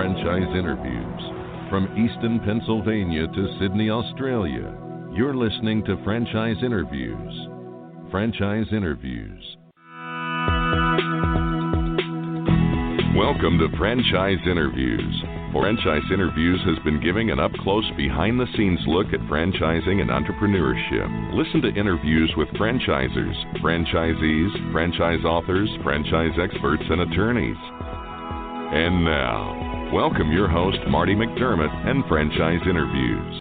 Franchise Interviews. From Easton, Pennsylvania to Sydney, Australia, you're listening to Franchise Interviews. Franchise Interviews. Welcome to Franchise Interviews. Franchise Interviews has been giving an up close, behind the scenes look at franchising and entrepreneurship. Listen to interviews with franchisers, franchisees, franchise authors, franchise experts, and attorneys. And now, welcome your host, Marty McDermott, and Franchise Interviews.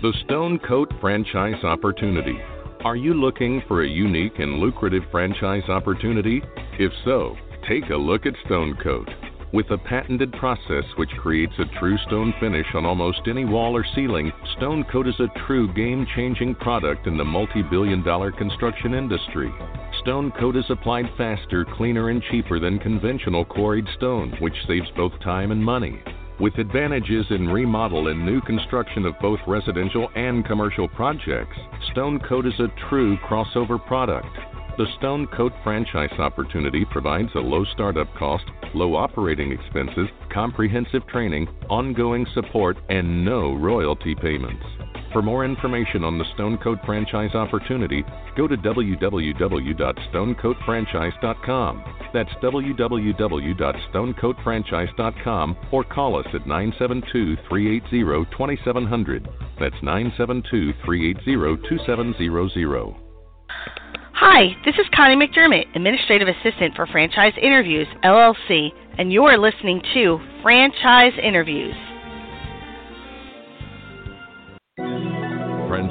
The Stone Coat Franchise Opportunity. Are you looking for a unique and lucrative franchise opportunity? If so, take a look at Stone Coat. With a patented process which creates a true stone finish on almost any wall or ceiling, Stone Coat is a true game changing product in the multi billion dollar construction industry. Stone Coat is applied faster, cleaner, and cheaper than conventional quarried stone, which saves both time and money. With advantages in remodel and new construction of both residential and commercial projects, Stone Coat is a true crossover product. The Stone Coat franchise opportunity provides a low startup cost, low operating expenses, comprehensive training, ongoing support, and no royalty payments. For more information on the Stone Coat franchise opportunity, go to www.stonecoatfranchise.com. That's www.stonecoatfranchise.com or call us at 972 380 2700. That's 972 380 2700. Hi, this is Connie McDermott, Administrative Assistant for Franchise Interviews, LLC, and you're listening to Franchise Interviews.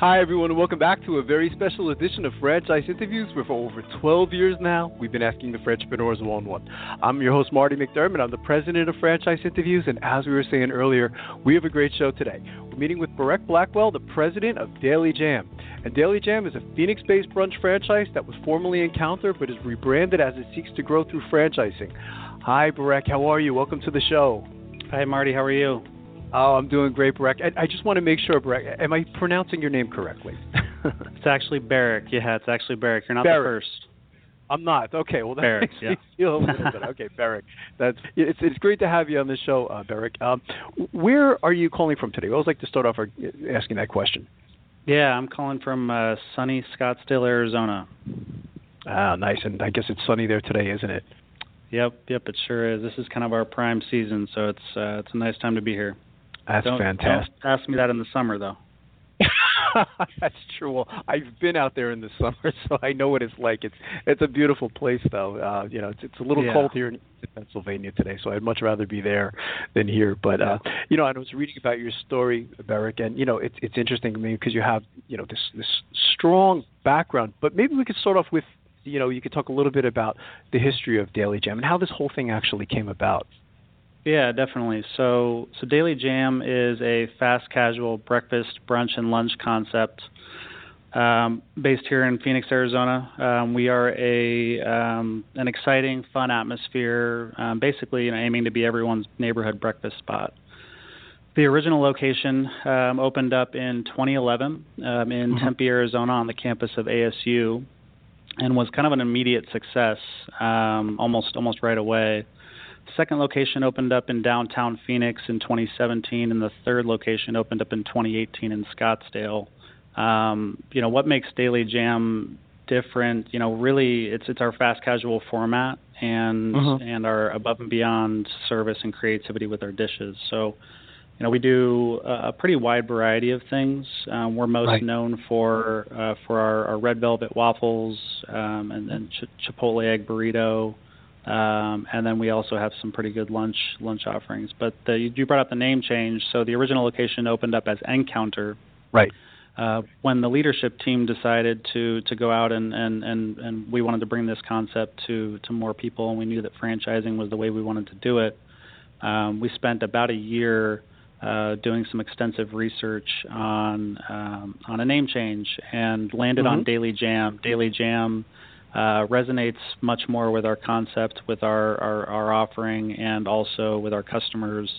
Hi, everyone, and welcome back to a very special edition of Franchise Interviews, where for over 12 years now, we've been asking the Frenchpreneurs one on one. I'm your host, Marty McDermott. I'm the president of Franchise Interviews, and as we were saying earlier, we have a great show today. We're meeting with Barek Blackwell, the president of Daily Jam. And Daily Jam is a Phoenix based brunch franchise that was formerly Ncounter but is rebranded as it seeks to grow through franchising. Hi, Barek. How are you? Welcome to the show. Hi, Marty. How are you? Oh, I'm doing great, Barek. I, I just want to make sure, Barek, am I pronouncing your name correctly? it's actually Berekk. Yeah, it's actually Berekk. You're not Berekk. the first. I'm not. Okay, well that Berekk, makes yeah. me feel a little bit. Okay, Berekk. That's it's it's great to have you on the show, uh, Berekk. Um, where are you calling from today? I always like to start off our, asking that question. Yeah, I'm calling from uh, sunny Scottsdale, Arizona. Ah, nice. And I guess it's sunny there today, isn't it? Yep, yep, it sure is. This is kind of our prime season, so it's uh, it's a nice time to be here. That's don't, fantastic. Don't ask me that in the summer, though. That's true. Well, I've been out there in the summer, so I know what it's like. It's it's a beautiful place, though. Uh, you know, it's it's a little Yeah. cold here in Pennsylvania today, so I'd much rather be there than here. But uh, you know, I was reading about your story, Berekk, and you know, it's it's interesting to me because you have you know this this strong background. But maybe we could start off with you know you could talk a little bit about the history of Daily Jam and how this whole thing actually came about. Yeah, definitely. So, so Daily Jam is a fast casual breakfast, brunch, and lunch concept um, based here in Phoenix, Arizona. Um, we are a um, an exciting, fun atmosphere, um, basically you know, aiming to be everyone's neighborhood breakfast spot. The original location um, opened up in 2011 um, in Tempe, Arizona, on the campus of ASU, and was kind of an immediate success, um, almost almost right away. Second location opened up in downtown Phoenix in 2017, and the third location opened up in 2018 in Scottsdale. Um, you know what makes Daily Jam different? You know, really, it's it's our fast casual format and Mhm. and our above and beyond service and creativity with our dishes. So, you know, we do a, a pretty wide variety of things. Um, we're most Right. known for uh, for our, our red velvet waffles um, and then ch- chipotle egg burrito. Um, and then we also have some pretty good lunch lunch offerings. But the, you brought up the name change. So the original location opened up as Ncounter. Right. Uh, when the leadership team decided to to go out and, and, and, and we wanted to bring this concept to, to more people, and we knew that franchising was the way we wanted to do it, um, we spent about a year uh, doing some extensive research on um, on a name change and landed on Mhm. Daily Jam. Daily Jam uh, resonates much more with our concept, with our, our, our offering, and also with our customers.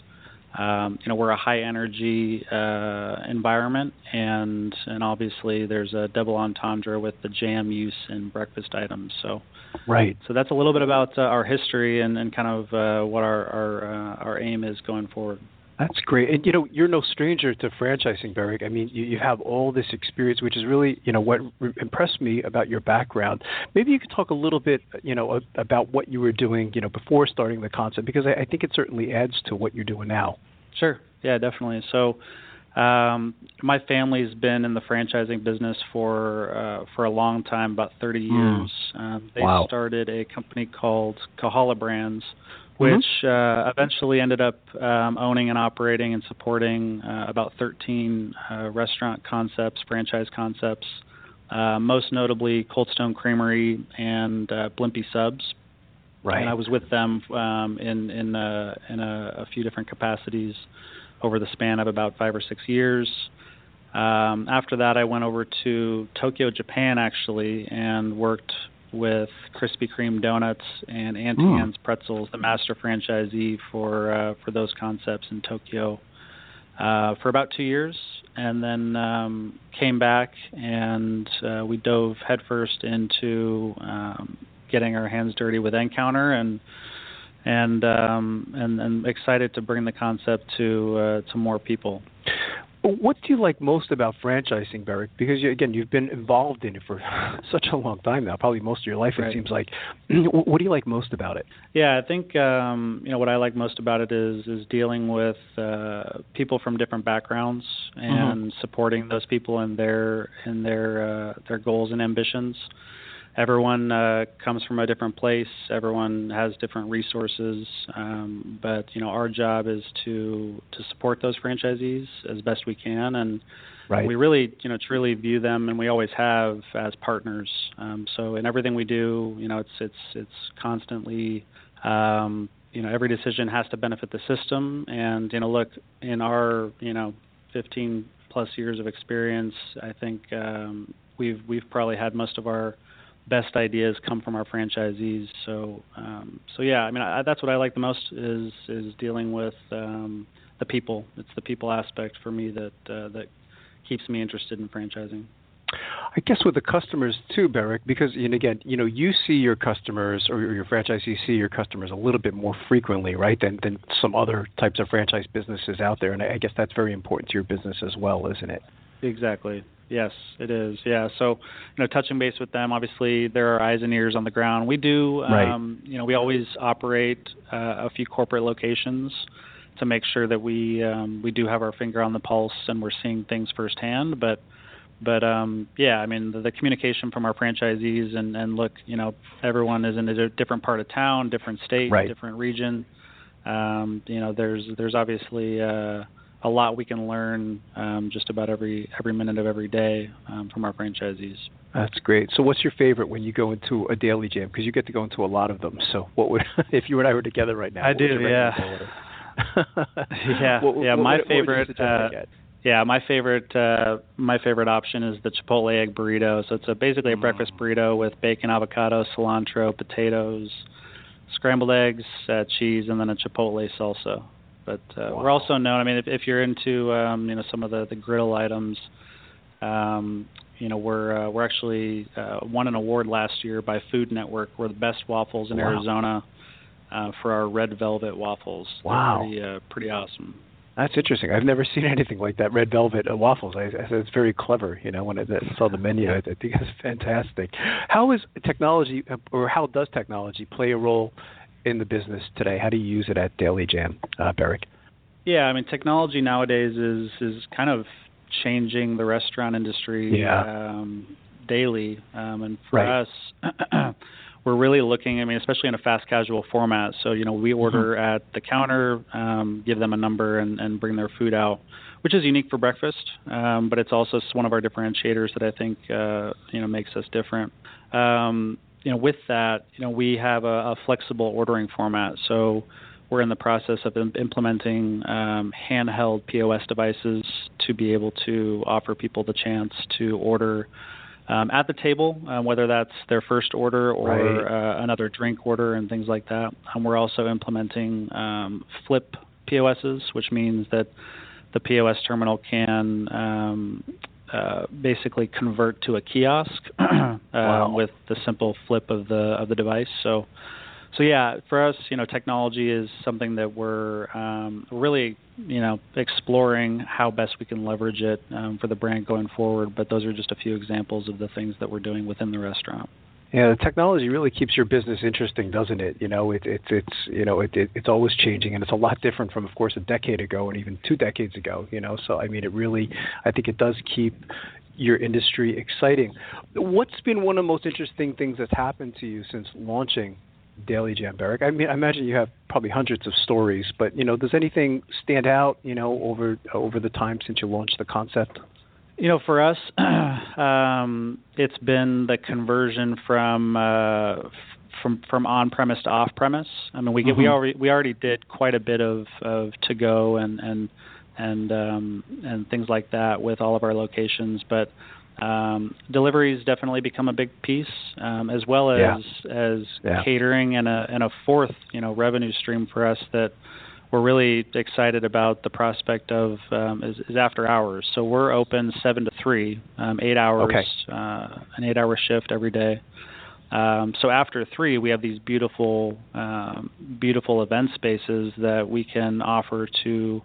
Um, you know, we're a high energy uh, environment, and and obviously there's a double entendre with the jam use in breakfast items. So, right. So that's a little bit about uh, our history and, and kind of uh, what our our uh, our aim is going forward. That's great. And you know, you're no stranger to franchising, Berekk. I mean, you, you have all this experience, which is really, you know, what re- impressed me about your background. Maybe you could talk a little bit, you know, about what you were doing, you know, before starting the concept, because I, I think it certainly adds to what you're doing now. Sure. Yeah, definitely. So, um, my family's been in the franchising business for uh, for a long time, about 30 hmm. years. Mm. Um, they wow. started a company called Kahala Brands. Which mm-hmm. uh, eventually ended up um, owning and operating and supporting uh, about 13 uh, restaurant concepts, franchise concepts, uh, most notably Cold Stone Creamery and uh, Blimpie Subs. Right. And I was with them um, in in, uh, in a, a, few different capacities over the span of about five or six years. Um, after that, I went over to Tokyo, Japan, actually, and worked with Krispy Kreme donuts and Auntie mm. Anne's pretzels, the master franchisee for uh, for those concepts in Tokyo, uh, for about two years, and then um, came back and uh, we dove headfirst into um, getting our hands dirty with Ncounter and and um, and, and excited to bring the concept to uh, to more people. What do you like most about franchising, Berekk? Because you, again, you've been involved in it for such a long time now, probably most of your life. Right. It seems like. What do you like most about it? Yeah, I think um, you know what I like most about it is is dealing with uh, people from different backgrounds and mm-hmm. supporting those people in their in their uh, their goals and ambitions everyone uh, comes from a different place. Everyone has different resources, um, but you know our job is to to support those franchisees as best we can, and right. we really you know truly view them, and we always have as partners. Um, so in everything we do, you know it's it's it's constantly. Um, you know every decision has to benefit the system, and you know look in our you know 15 plus years of experience, I think um, we've we've probably had most of our best ideas come from our franchisees. So, um, so yeah, I mean, I, that's what I like the most is is dealing with um, the people. It's the people aspect for me that uh, that keeps me interested in franchising. I guess with the customers too, Berekk, because and again, you know, you see your customers or your franchisees see your customers a little bit more frequently, right, than than some other types of franchise businesses out there, and I guess that's very important to your business as well, isn't it? Exactly. Yes, it is. Yeah. So, you know, touching base with them, obviously there are eyes and ears on the ground. We do, right. um, you know, we always operate uh, a few corporate locations to make sure that we um, we do have our finger on the pulse and we're seeing things firsthand. But, but um, yeah, I mean, the, the communication from our franchisees and and look, you know, everyone is in a different part of town, different state, right. different region. Um, you know, there's there's obviously uh, a lot we can learn um, just about every every minute of every day um, from our franchisees. That's great. So, what's your favorite when you go into a daily jam? Because you get to go into a lot of them. So, what would if you and I were together right now? I do. Yeah. yeah. What, yeah. My what, favorite. What uh, yeah, my favorite uh, my favorite option is the Chipotle egg burrito. So it's a, basically a mm. breakfast burrito with bacon, avocado, cilantro, potatoes, scrambled eggs, uh, cheese, and then a Chipotle salsa. But uh, wow. we're also known. I mean, if, if you're into um, you know some of the the griddle items, um, you know we're uh, we're actually uh, won an award last year by Food Network. We're the best waffles in wow. Arizona uh, for our red velvet waffles. Wow, pretty, uh, pretty awesome. That's interesting. I've never seen anything like that. Red velvet uh, waffles. I, I said it's very clever. You know, when I saw the menu, I, I think it's fantastic. How is technology, uh, or how does technology play a role in the business today? How do you use it at Daily Jam, uh, Berekk? Yeah, I mean, technology nowadays is is kind of changing the restaurant industry yeah. um, daily, um, and for right. us. we're really looking. I mean, especially in a fast casual format. So you know, we order mm-hmm. at the counter, um, give them a number, and, and bring their food out, which is unique for breakfast. Um, but it's also one of our differentiators that I think uh, you know makes us different. Um, you know, with that, you know, we have a, a flexible ordering format. So we're in the process of Im- implementing um, handheld POS devices to be able to offer people the chance to order um, at the table, uh, whether that's their first order or right. uh, another drink order and things like that. And we're also implementing um, flip POSs, which means that the POS terminal can um, uh, basically convert to a kiosk uh, wow. with the simple flip of the of the device. So so yeah, for us, you know, technology is something that we're um, really, you know, exploring how best we can leverage it um, for the brand going forward. But those are just a few examples of the things that we're doing within the restaurant. Yeah, the technology really keeps your business interesting, doesn't it? You know, it, it, it's you know it, it, it's always changing, and it's a lot different from, of course, a decade ago and even two decades ago. You know, so I mean, it really, I think it does keep your industry exciting. What's been one of the most interesting things that's happened to you since launching Daily Jam, Berekk? I mean, I imagine you have probably hundreds of stories, but you know, does anything stand out? You know, over over the time since you launched the concept? You know, for us, um, it's been the conversion from uh, from from on-premise to off-premise. I mean, we mm-hmm. we already we already did quite a bit of of to go and and and um, and things like that with all of our locations, but um, deliveries definitely become a big piece, um, as well as yeah. as yeah. catering and a and a fourth you know revenue stream for us that we're really excited about the prospect of um, is, is, after hours. So we're open seven to three, um, eight hours, okay. uh, an eight-hour shift every day. Um, so after three, we have these beautiful, um, beautiful event spaces that we can offer to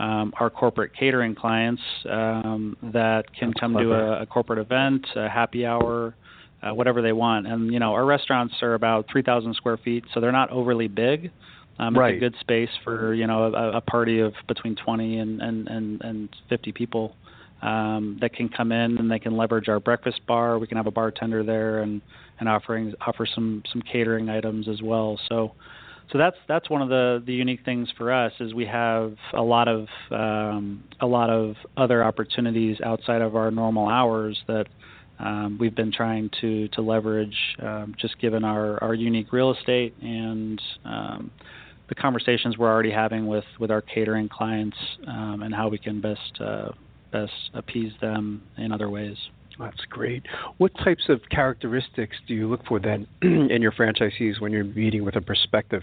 um, our corporate catering clients um, that can That's come clever. to a, a, corporate event, a happy hour, uh, whatever they want. And you know, our restaurants are about 3,000 square feet, so they're not overly big. Um, right. It's a good space for you know a, a party of between 20 and and and, and 50 people um, that can come in and they can leverage our breakfast bar. We can have a bartender there and and offering offer some some catering items as well. So so that's that's one of the the unique things for us is we have a lot of um, a lot of other opportunities outside of our normal hours that um, we've been trying to to leverage um, just given our our unique real estate and um, the conversations we're already having with with our catering clients um, and how we can best uh, best appease them in other ways. That's great. What types of characteristics do you look for then in your franchisees when you're meeting with a prospective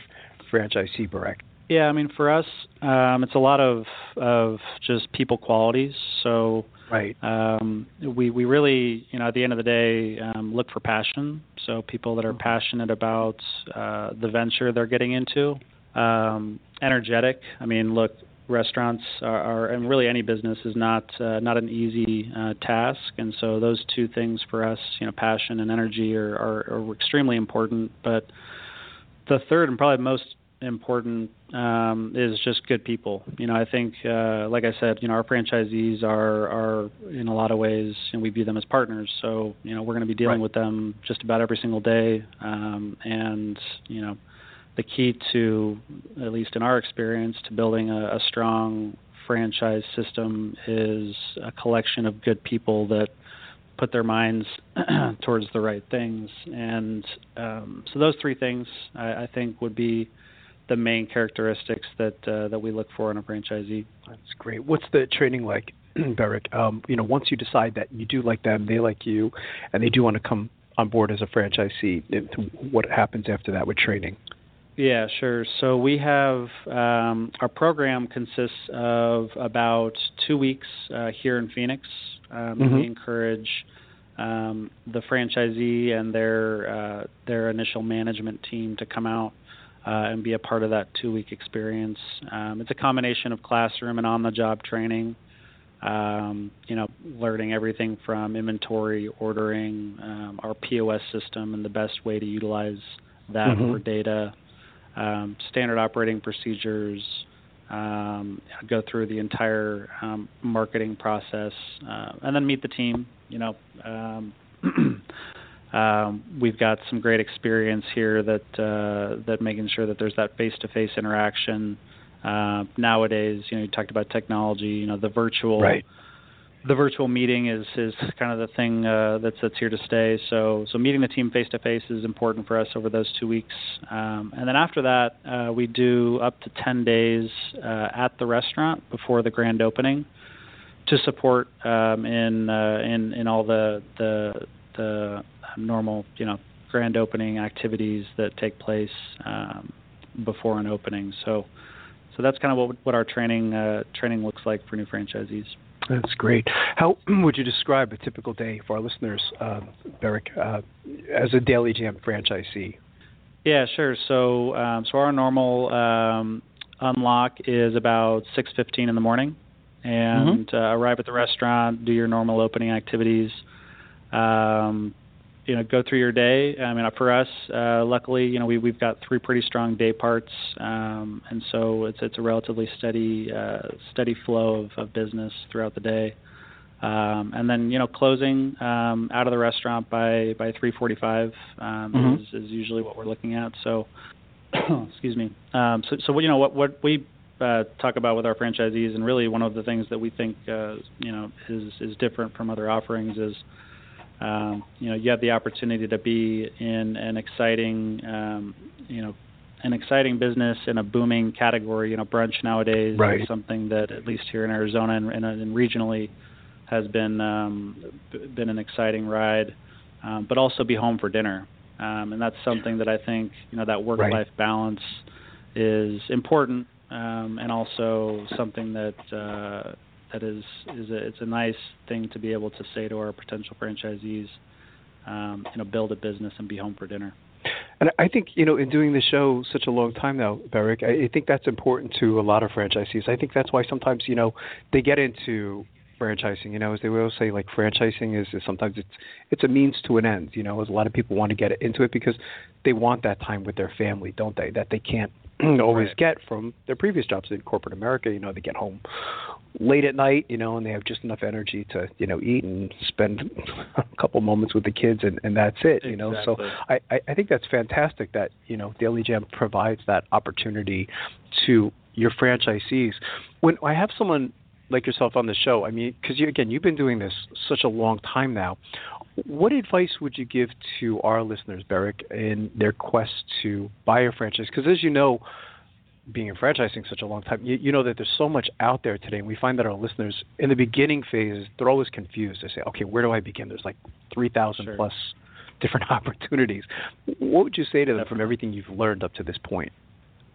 franchisee, Berekk? Yeah, I mean, for us, um, it's a lot of of just people qualities. So, right, um, we we really, you know, at the end of the day, um, look for passion. So, people that are mm-hmm. passionate about uh, the venture they're getting into, um, energetic. I mean, look, restaurants are, are, and really any business is not uh, not an easy uh, task, and so those two things for us, you know, passion and energy are, are, are extremely important. But the third and probably most important um, is just good people. You know, I think, uh, like I said, you know, our franchisees are are in a lot of ways, and we view them as partners. So, you know, we're going to be dealing right. with them just about every single day, um, and you know the key to, at least in our experience, to building a, a strong franchise system is a collection of good people that put their minds towards the right things. And um, so those three things, I, I, think, would be the main characteristics that uh, that we look for in a franchisee. That's great. What's the training like, Berekk? Um, you know, once you decide that you do like them, they like you, and they do want to come on board as a franchisee, what happens after that with training? Yeah, sure. So we have um, our program consists of about two weeks uh, here in Phoenix. Um, mm-hmm. We encourage um, the franchisee and their uh, their initial management team to come out uh, and be a part of that two week experience. Um, it's a combination of classroom and on the job training. Um, you know, learning everything from inventory, ordering, um, our POS system, and the best way to utilize that mm-hmm. for data um, standard operating procedures, um, go through the entire um, marketing process, uh, and then meet the team. You know, um, um, we've got some great experience here that uh, that making sure that there's that face-to-face interaction. Uh, nowadays, you know, you talked about technology. You know, the virtual right the virtual meeting is is kind of the thing uh, that's that's here to stay. So so meeting the team face to face is important for us over those two weeks, um, and then after that uh, we do up to ten days uh, at the restaurant before the grand opening. to support um, in uh, in in all the the the normal you know grand opening activities that take place um, before an opening. So so that's kind of what what our training uh, training looks like for new franchisees. That's great. How would you describe a typical day for our listeners, uh, Berekk, uh, as a Daily Jam franchisee? Yeah, sure. So, um, so our normal um, unlock is about 6:15 in the morning, and mm-hmm. uh, arrive at the restaurant, do your normal opening activities. Um, you know, go through your day. I mean, for us, uh, luckily, you know, we we've got three pretty strong day parts, um, and so it's it's a relatively steady uh, steady flow of, of business throughout the day. Um, and then you know closing um, out of the restaurant by by 3:45 um, mm-hmm. is, is usually what we're looking at. So, excuse me. Um, so so you know what what we uh, talk about with our franchisees, and really one of the things that we think uh, you know is is different from other offerings is um, you know you have the opportunity to be in an exciting um, you know an exciting business in a booming category. You know brunch nowadays right. is something that at least here in Arizona and, and, and regionally has been um, been an exciting ride, um, but also be home for dinner, um, and that's something that I think you know that work-life right. balance is important, um, and also something that uh, that is is a, it's a nice thing to be able to say to our potential franchisees, um, you know, build a business and be home for dinner. And I think, you know, in doing the show such a long time now, Berekk, I think that's important to a lot of franchisees. I think that's why sometimes, you know, they get into franchising. You know, as they will say, like franchising is, is sometimes it's it's a means to an end. You know, as a lot of people want to get into it because they want that time with their family, don't they? That they can't always right. get from their previous jobs in corporate America. You know, they get home late at night, you know, and they have just enough energy to, you know, eat and spend a couple moments with the kids, and, and that's it. You know, so I, I think that's fantastic that you know Daily Jam provides that opportunity to your franchisees. When I have someone like yourself on the show, I mean, because you, again, you've been doing this such a long time now. What advice would you give to our listeners, Berekk, in their quest to buy a franchise? Because as you know, being in franchising such a long time, you, you, know that there's so much out there today, and we find that our listeners in the beginning phase they're always confused. They say, "Okay, where do I begin?" There's like three thousand sure. plus different opportunities. What would you say to them from everything you've learned up to this point?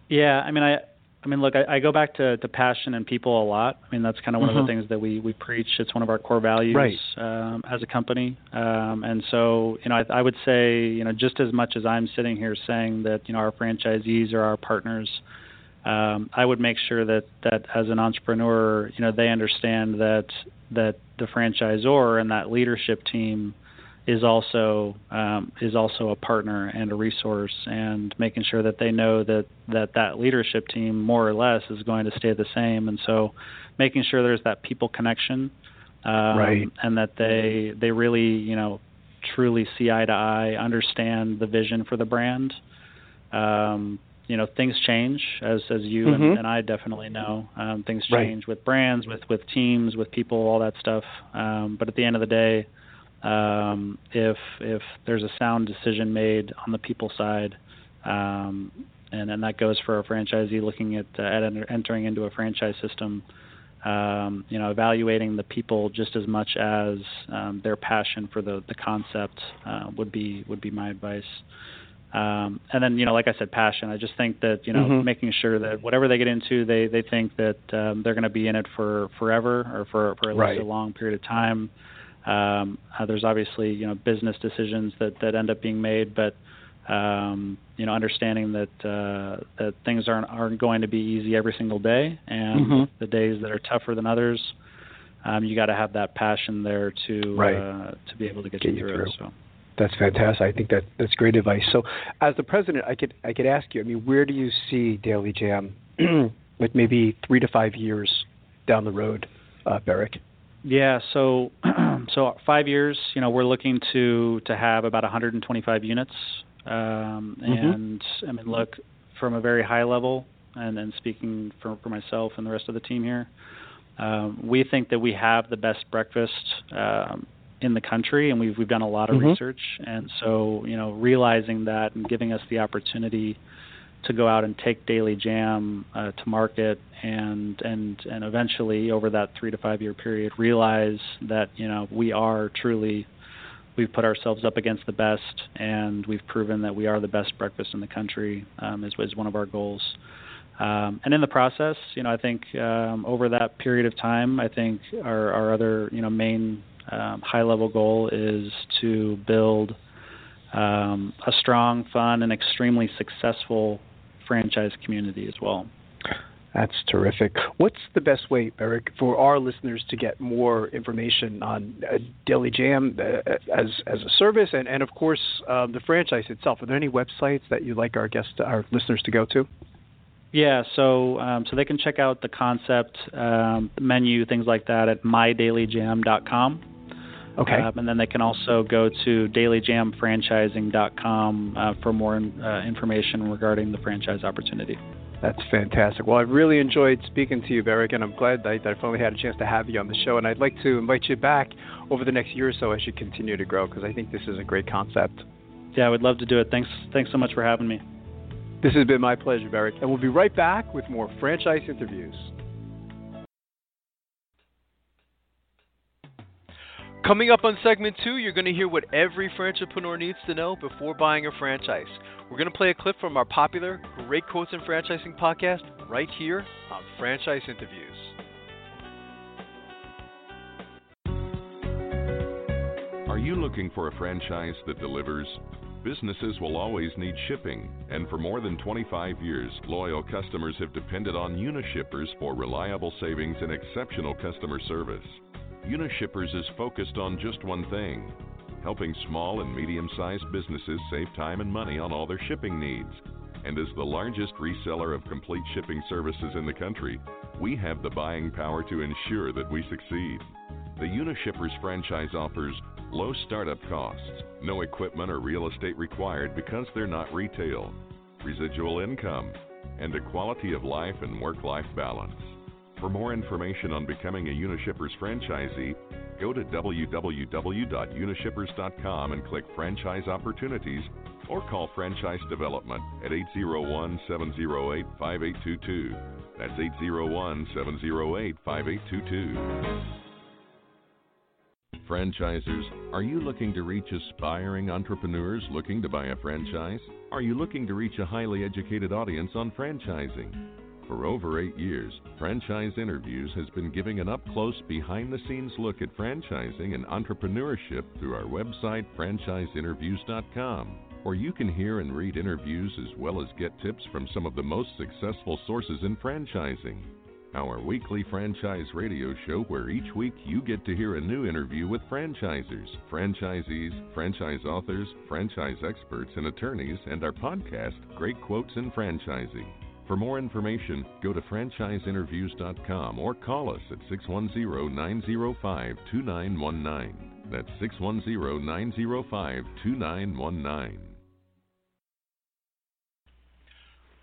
Yeah, I mean, I I mean, look, I, I go back to, to passion and people a lot. I mean, that's kind of one mm-hmm. of the things that we, we preach. It's one of our core values right. um, as a company. Um, and so, you know, I, I would say, you know, just as much as I'm sitting here saying that, you know, our franchisees are our partners, um, I would make sure that, that as an entrepreneur, you know, they understand that that the franchisor and that leadership team – is also um, is also a partner and a resource, and making sure that they know that that that leadership team more or less is going to stay the same, and so making sure there's that people connection, um, right. and that they they really you know truly see eye to eye, understand the vision for the brand. Um, you know things change as as you mm-hmm. and, and, I definitely know um, things change right. with brands with with teams with people all that stuff um, but at the end of the day um, if if there's a sound decision made on the people side, um, and and that goes for a franchisee looking at uh, at entering into a franchise system. Um, you know, evaluating the people just as much as um, their passion for the the concept uh, would be would be my advice. Um, and then, you know, like I said, passion. I just think that you know, mm-hmm. making sure that whatever they get into, they they think that um, they're going to be in it for forever or for for at right. least a long period of time. Um, uh, there's obviously you know business decisions that that end up being made, but um, you know understanding that uh, that things aren't aren't going to be easy every single day, and mm-hmm. the days that are tougher than others, um, you got to have that passion there to right. uh, to be able to get, get you through. through. So. That's fantastic. I think that that's great advice. So, as the president, I could I could ask you. I mean, where do you see Daily Jam, like maybe three to five years down the road, uh, Berekk? Yeah, so so five years. You know, we're looking to to have about 125 units. Um, mm-hmm. and I mean, look from a very high level, and then speaking for for myself and the rest of the team here, um, we think that we have the best breakfast um, in the country, and we've we've done a lot of mm-hmm. research, and so you know, realizing that and giving us the opportunity to go out and take Daily Jam uh, to market and and and eventually over that three to five year period realize that you know we are truly we've put ourselves up against the best and we've proven that we are the best breakfast in the country um, is, is one of our goals. Um, and in the process, you know, I think um, over that period of time, I think our, our other, you know, main um, high-level goal is to build um, a strong, fun, and extremely successful franchise community as well. That's terrific. What's the best way, Eric, for our listeners to get more information on uh, Daily Jam uh, as as a service, and and of course um, the franchise itself? Are there any websites that you'd like our guests, our listeners, to go to? Yeah, so um, so they can check out the concept um, menu, things like that, at mydailyjam.com. Okay. Um, and then they can also go to dailyjamfranchising.com uh, for more uh, information regarding the franchise opportunity. That's fantastic. Well, I've really enjoyed speaking to you, Berekk, and I'm glad that I finally had a chance to have you on the show. And I'd like to invite you back over the next year or so as you continue to grow, because I think this is a great concept. Yeah, I would love to do it. Thanks, thanks so much for having me. This has been my pleasure, Berekk, and we'll be right back with more franchise interviews. Coming up on segment two, you're going to hear what every entrepreneur needs to know before buying a franchise. We're going to play a clip from our popular Great Quotes in Franchising podcast right here on Franchise Interviews. Are you looking for a franchise that delivers? Businesses will always need shipping, and for more than 25 years, loyal customers have depended on Unishippers for reliable savings and exceptional customer service. Unishippers is focused on just one thing helping small and medium sized businesses save time and money on all their shipping needs. And as the largest reseller of complete shipping services in the country, we have the buying power to ensure that we succeed. The Unishippers franchise offers low startup costs, no equipment or real estate required because they're not retail, residual income, and a quality of life and work life balance. For more information on becoming a Unishippers franchisee, go to www.unishippers.com and click Franchise Opportunities or call Franchise Development at 801 708 5822. That's 801 708 5822. Franchisers, are you looking to reach aspiring entrepreneurs looking to buy a franchise? Are you looking to reach a highly educated audience on franchising? For over eight years, Franchise Interviews has been giving an up close, behind the scenes look at franchising and entrepreneurship through our website, franchiseinterviews.com, where you can hear and read interviews as well as get tips from some of the most successful sources in franchising. Our weekly franchise radio show, where each week you get to hear a new interview with franchisers, franchisees, franchise authors, franchise experts, and attorneys, and our podcast, Great Quotes in Franchising. For more information, go to franchiseinterviews.com or call us at 610 905 2919. That's 610 905 2919.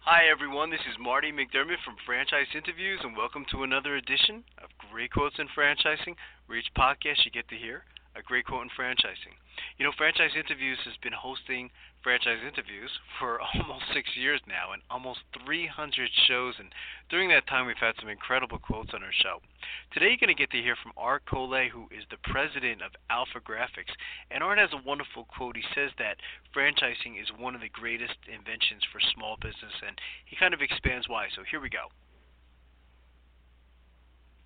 Hi, everyone. This is Marty McDermott from Franchise Interviews, and welcome to another edition of Great Quotes in Franchising, where each podcast you get to hear a great quote in franchising. You know, Franchise Interviews has been hosting franchise interviews for almost six years now and almost 300 shows. And during that time, we've had some incredible quotes on our show. Today, you're going to get to hear from Art Cole, who is the president of Alpha Graphics. And Art has a wonderful quote. He says that franchising is one of the greatest inventions for small business, and he kind of expands why. So here we go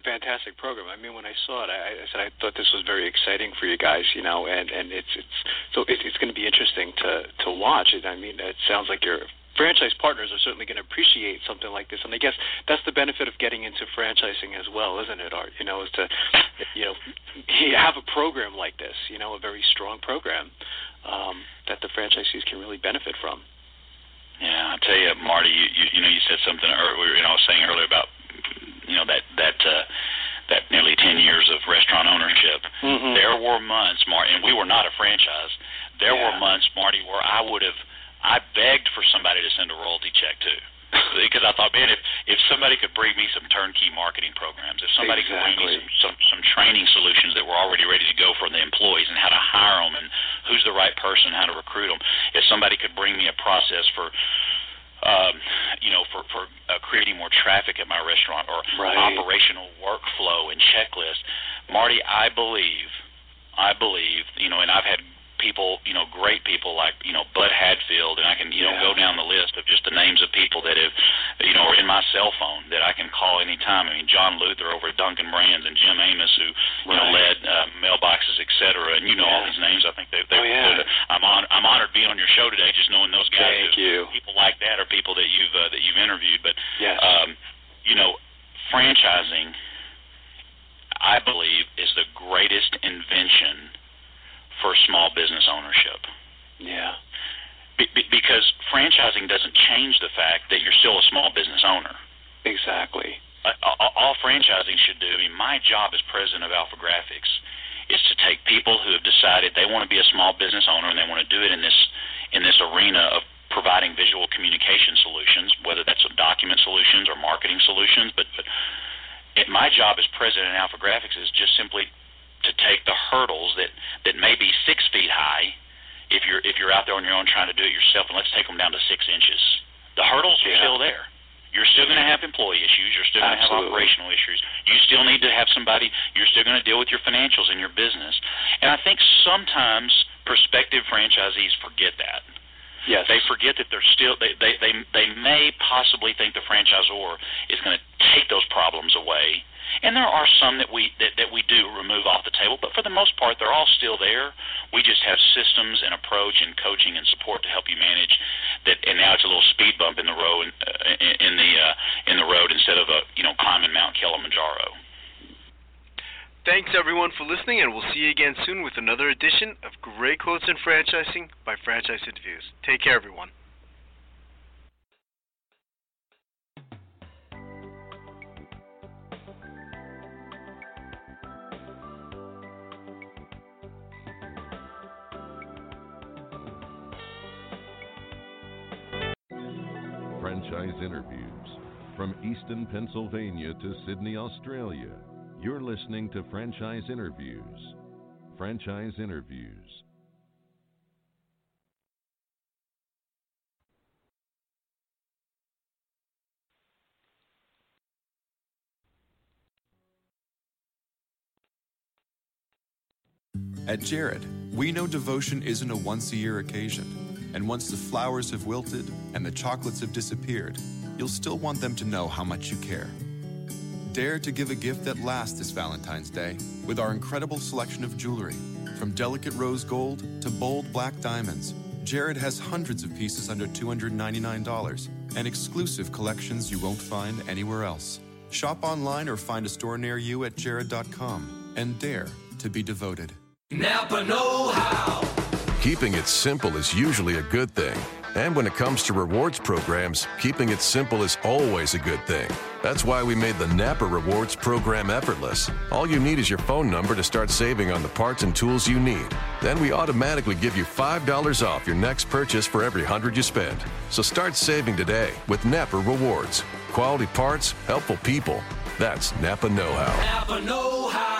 fantastic program. I mean, when I saw it, I, I said I thought this was very exciting for you guys, you know, and and it's it's so it, it's going to be interesting to to watch. It. I mean, it sounds like your franchise partners are certainly going to appreciate something like this, and I guess that's the benefit of getting into franchising as well, isn't it, Art? You know, is to you know have a program like this, you know, a very strong program um, that the franchisees can really benefit from. Yeah, I tell you, Marty, you, you, you know, you said something earlier. You know, I was saying earlier about you know that that uh, that nearly 10 years of restaurant ownership, mm-hmm. there were months, Marty, and we were not a franchise. There yeah. were months, Marty, where I would have, I begged for somebody to send a royalty check to. because I thought, man, if if somebody could bring me some turnkey marketing programs, if somebody exactly. could bring me some, some some training solutions that were already ready to go for the employees and how to hire them and who's the right person, how to recruit them, if somebody could bring me a process for um, you know, for for uh, creating more traffic at my restaurant or right. operational workflow and checklist. Marty, I believe, I believe, you know, and I've had people, you know, great people like, you know, Bud Hadfield, and I can, you know, yeah. go down the list of just the names of people that have, you know, are in my cell phone that I can call anytime. I mean, John Luther over at Dunkin' Brands and Jim Amos, who, you right. know, led uh, mailboxes, et cetera, and you know yeah. all these names. I think they, they, oh, yeah. I'm on, I'm honored being on your show today, just knowing those guys. Thank you. People like that are people that you've uh, that you've interviewed, but yes. um, you know, franchising, I believe, is the greatest invention for small business ownership. Yeah. Be- be- because franchising doesn't change the fact that you're still a small business owner. Exactly. Uh, all, franchising should do. I mean, my job as president of Alpha Graphics is to take people who have decided they want to be a small business owner and they want to do it in this in this arena of providing visual communication solutions, whether that's document solutions or marketing solutions. But, but it, my job as president of Alpha Graphics is just simply take the hurdles that that may be six feet high if you're if you're out there on your own trying to do it yourself, and let's take them down to six inches. The hurdles are still there. You're still going to have employee issues. You're still going to have operational issues. You still need to have somebody. You're still going to deal with your financials in your business. And I think sometimes prospective franchisees forget that. Yes. They forget that they're still they they they, they may possibly think the franchisor is going to take those problems away. And there are some that we that, that we do remove off the table, but for the most part, they're all still there. We just have systems and approach and coaching and support to help you manage that. And now it's a little speed bump in the road uh, in, in the uh, in the road instead of a you know climbing Mount Kilimanjaro. Thanks everyone for listening, and we'll see you again soon with another edition of Great Quotes in Franchising by Franchise Interviews. Take care, everyone. Franchise interviews from Easton, Pennsylvania to Sydney, Australia. You're listening to Franchise Interviews. Franchise Interviews. At Jared, we know devotion isn't a once a year occasion. And once the flowers have wilted and the chocolates have disappeared, you'll still want them to know how much you care. Dare to give a gift that lasts this Valentine's Day with our incredible selection of jewelry. From delicate rose gold to bold black diamonds, Jared has hundreds of pieces under $299 and exclusive collections you won't find anywhere else. Shop online or find a store near you at jared.com and dare to be devoted. Napa Know How. Keeping it simple is usually a good thing. And when it comes to rewards programs, keeping it simple is always a good thing. That's why we made the Napa Rewards program effortless. All you need is your phone number to start saving on the parts and tools you need. Then we automatically give you $5 off your next purchase for every 100 you spend. So start saving today with Napa Rewards. Quality parts, helpful people. That's Napa Know How. Napa Know How.